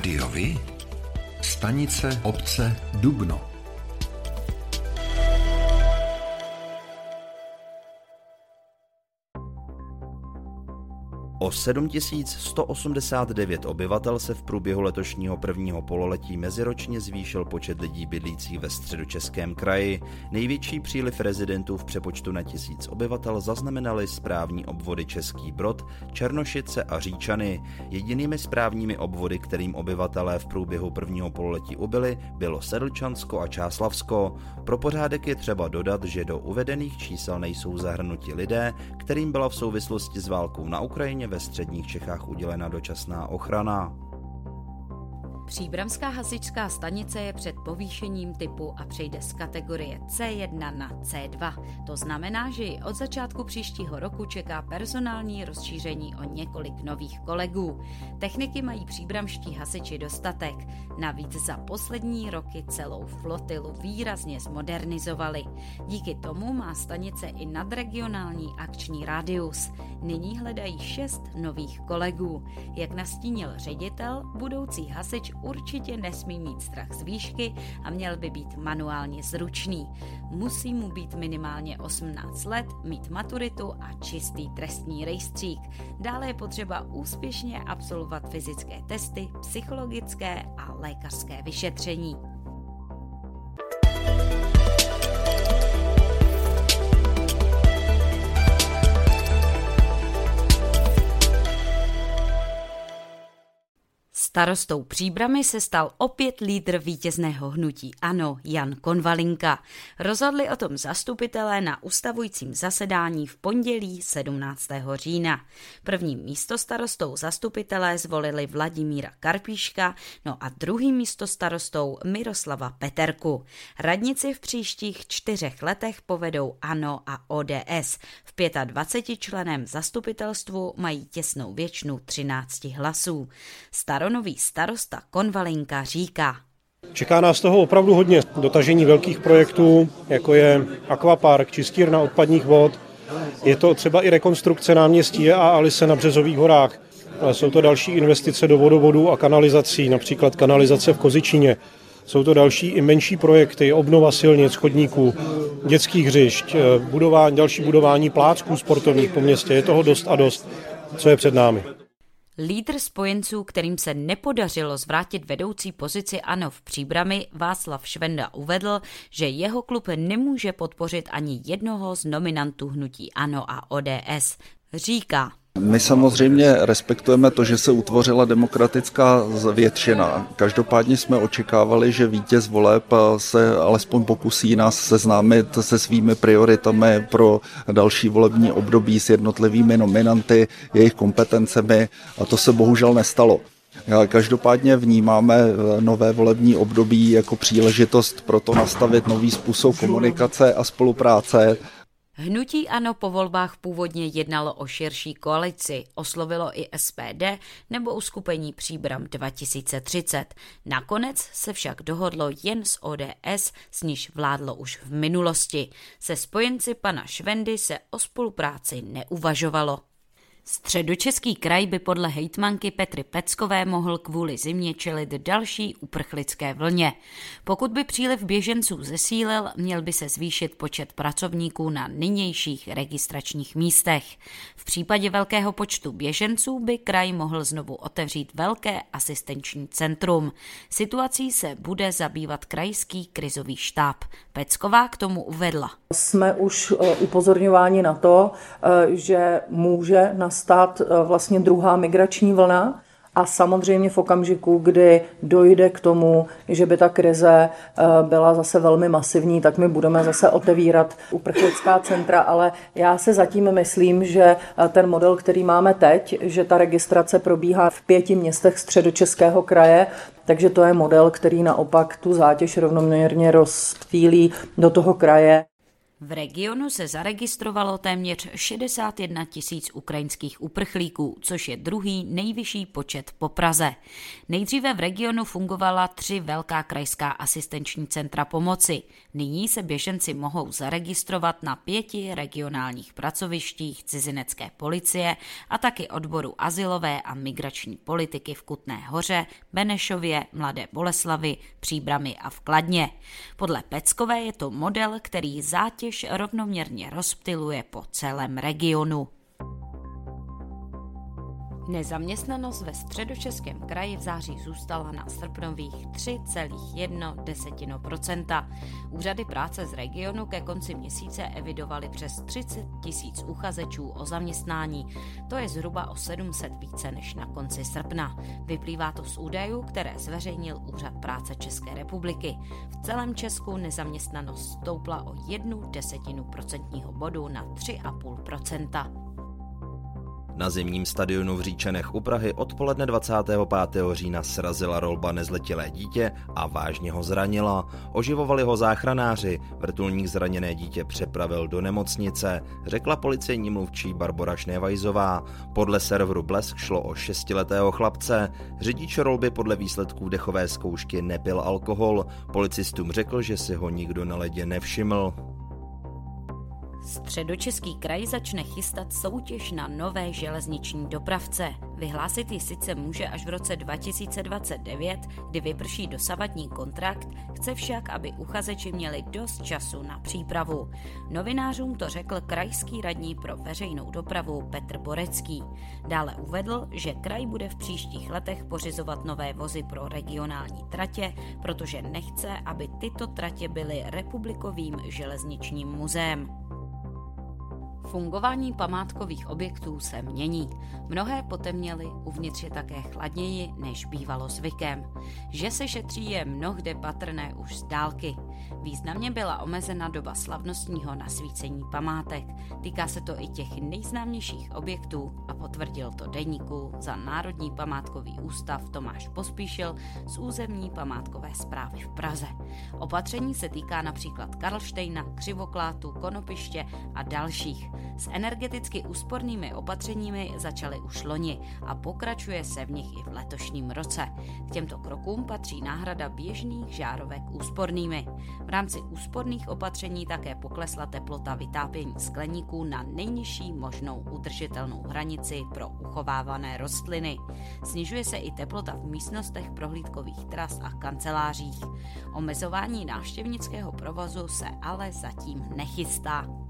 Rádiovi? Stanice obce Dubno. O 7189 obyvatel se v průběhu letošního prvního pololetí meziročně zvýšil počet lidí bydlících ve středočeském kraji. Největší příliv rezidentů v přepočtu na tisíc obyvatel zaznamenali správní obvody Český Brod, Černošice a Říčany. Jedinými správními obvody, kterým obyvatelé v průběhu prvního pololetí ubyli, bylo Sedlčansko a Čáslavsko. Pro pořádek je třeba dodat, že do uvedených čísel nejsou zahrnuti lidé, kterým byla v souvislosti s válkou na Ukrajině ve středních Čechách udělena dočasná ochrana. Příbramská hasičská stanice je před povýšením typu a přejde z kategorie C1 na C2. To znamená, že ji od začátku příštího roku čeká personální rozšíření o několik nových kolegů. Techniky mají příbramští hasiči dostatek. Navíc za poslední roky celou flotilu výrazně zmodernizovali. Díky tomu má stanice i nadregionální akční rádius. Nyní hledají šest nových kolegů. Jak nastínil ředitel, budoucí hasič určitě nesmí mít strach z výšky a měl by být manuálně zručný. Musí mu být minimálně 18 let, mít maturitu a čistý trestní rejstřík. Dále je potřeba úspěšně absolvovat fyzické testy, psychologické a lékařské vyšetření. Starostou Příbramy se stal opět lídr vítězného hnutí ANO Jan Konvalinka. Rozhodli o tom zastupitelé na ustavujícím zasedání v pondělí 17. října. Prvním místostarostou zastupitelé zvolili Vladimíra Karpíška, no a druhým místostarostou Miroslava Peterku. Radnici v příštích čtyřech letech povedou ANO a ODS. V 25 členem zastupitelstvu mají těsnou většinu 13 hlasů. Starono nový starosta Konvalinka říká. Čeká nás toho opravdu hodně. Dotažení velkých projektů, jako je akvapark, čistírna odpadních vod. Je to třeba i rekonstrukce náměstí a Alice na Březových horách. Jsou to další investice do vodovodů a kanalizací, například kanalizace v Kozičině. Jsou to další i menší projekty, obnova silnic, chodníků, dětských hřišť, budování, další budování plácků sportovních po městě. Je toho dost a dost, co je před námi. Lídr spojenců, kterým se nepodařilo zvrátit vedoucí pozici ANO v příbrami, Václav Švenda uvedl, že jeho klub nemůže podpořit ani jednoho z nominantů hnutí ANO a ODS. Říká, my samozřejmě respektujeme to, že se utvořila demokratická většina. Každopádně jsme očekávali, že vítěz voleb se alespoň pokusí nás seznámit se svými prioritami pro další volební období s jednotlivými nominanty, jejich kompetencemi a to se bohužel nestalo. Každopádně vnímáme nové volební období jako příležitost pro to nastavit nový způsob komunikace a spolupráce Hnutí ANO po volbách původně jednalo o širší koalici, oslovilo i SPD nebo uskupení Příbram 2030. Nakonec se však dohodlo jen s ODS, s níž vládlo už v minulosti. Se spojenci pana Švendy se o spolupráci neuvažovalo. Středočeský kraj by podle hejtmanky Petry Peckové mohl kvůli zimě čelit další uprchlické vlně. Pokud by příliv běženců zesílil, měl by se zvýšit počet pracovníků na nynějších registračních místech. V případě velkého počtu běženců by kraj mohl znovu otevřít velké asistenční centrum. Situací se bude zabývat krajský krizový štáb. Pecková k tomu uvedla. Jsme už eh, upozorňováni na to, eh, že může na nastat eh, vlastně druhá migrační vlna. A samozřejmě v okamžiku, kdy dojde k tomu, že by ta krize eh, byla zase velmi masivní, tak my budeme zase otevírat uprchlická centra, ale já se zatím myslím, že eh, ten model, který máme teď, že ta registrace probíhá v pěti městech středočeského kraje, takže to je model, který naopak tu zátěž rovnoměrně rozptýlí do toho kraje. V regionu se zaregistrovalo téměř 61 tisíc ukrajinských uprchlíků, což je druhý nejvyšší počet po Praze. Nejdříve v regionu fungovala tři velká krajská asistenční centra pomoci. Nyní se běženci mohou zaregistrovat na pěti regionálních pracovištích cizinecké policie a taky odboru asilové a migrační politiky v Kutné hoře, Benešově, Mladé Boleslavy, Příbramy a v Kladně. Podle Peckové je to model, který zátěž zátěž rovnoměrně rozptiluje po celém regionu. Nezaměstnanost ve středočeském kraji v září zůstala na srpnových 3,1%. Úřady práce z regionu ke konci měsíce evidovaly přes 30 tisíc uchazečů o zaměstnání. To je zhruba o 700 více než na konci srpna. Vyplývá to z údajů, které zveřejnil Úřad práce České republiky. V celém Česku nezaměstnanost stoupla o jednu desetinu procentního bodu na 3,5%. Na zimním stadionu v Říčanech u Prahy odpoledne 25. října srazila rolba nezletilé dítě a vážně ho zranila. Oživovali ho záchranáři, vrtulník zraněné dítě přepravil do nemocnice, řekla policejní mluvčí Barbara Šnevajzová. Podle serveru Blesk šlo o šestiletého chlapce. Řidič rolby podle výsledků dechové zkoušky nepil alkohol. Policistům řekl, že si ho nikdo na ledě nevšiml. Středočeský kraj začne chystat soutěž na nové železniční dopravce. Vyhlásit ji sice může až v roce 2029, kdy vyprší dosavadní kontrakt, chce však, aby uchazeči měli dost času na přípravu. Novinářům to řekl krajský radní pro veřejnou dopravu Petr Borecký. Dále uvedl, že kraj bude v příštích letech pořizovat nové vozy pro regionální tratě, protože nechce, aby tyto tratě byly republikovým železničním muzeem. Fungování památkových objektů se mění. Mnohé potemněly, uvnitř je také chladněji, než bývalo zvykem. Že se šetří je mnohde patrné už z dálky. Významně byla omezena doba slavnostního nasvícení památek. Týká se to i těch nejznámějších objektů a potvrdil to deníku za Národní památkový ústav Tomáš Pospíšil z územní památkové zprávy v Praze. Opatření se týká například Karlštejna, Křivoklátu, Konopiště a dalších. S energeticky úspornými opatřeními začaly už loni a pokračuje se v nich i v letošním roce. K těmto krokům patří náhrada běžných žárovek úspornými. V rámci úsporných opatření také poklesla teplota vytápění skleníků na nejnižší možnou udržitelnou hranici pro uchovávané rostliny. Snižuje se i teplota v místnostech prohlídkových tras a kancelářích. Omezování návštěvnického provozu se ale zatím nechystá.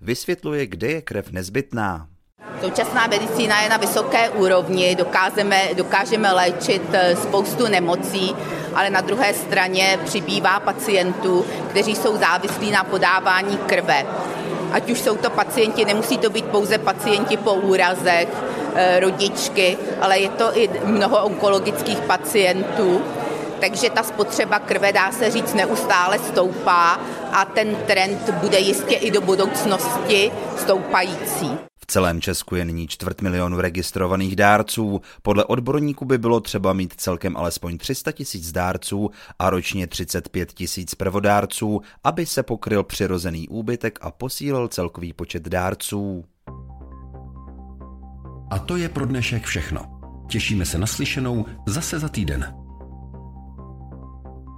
Vysvětluje, kde je krev nezbytná. Současná medicína je na vysoké úrovni, dokážeme, dokážeme léčit eh, spoustu nemocí, ale na druhé straně přibývá pacientů, kteří jsou závislí na podávání krve. Ať už jsou to pacienti, nemusí to být pouze pacienti po úrazech, eh, rodičky, ale je to i mnoho onkologických pacientů takže ta spotřeba krve, dá se říct, neustále stoupá a ten trend bude jistě i do budoucnosti stoupající. V celém Česku je nyní čtvrt milionu registrovaných dárců. Podle odborníků by bylo třeba mít celkem alespoň 300 tisíc dárců a ročně 35 tisíc prvodárců, aby se pokryl přirozený úbytek a posílil celkový počet dárců. A to je pro dnešek všechno. Těšíme se na slyšenou zase za týden.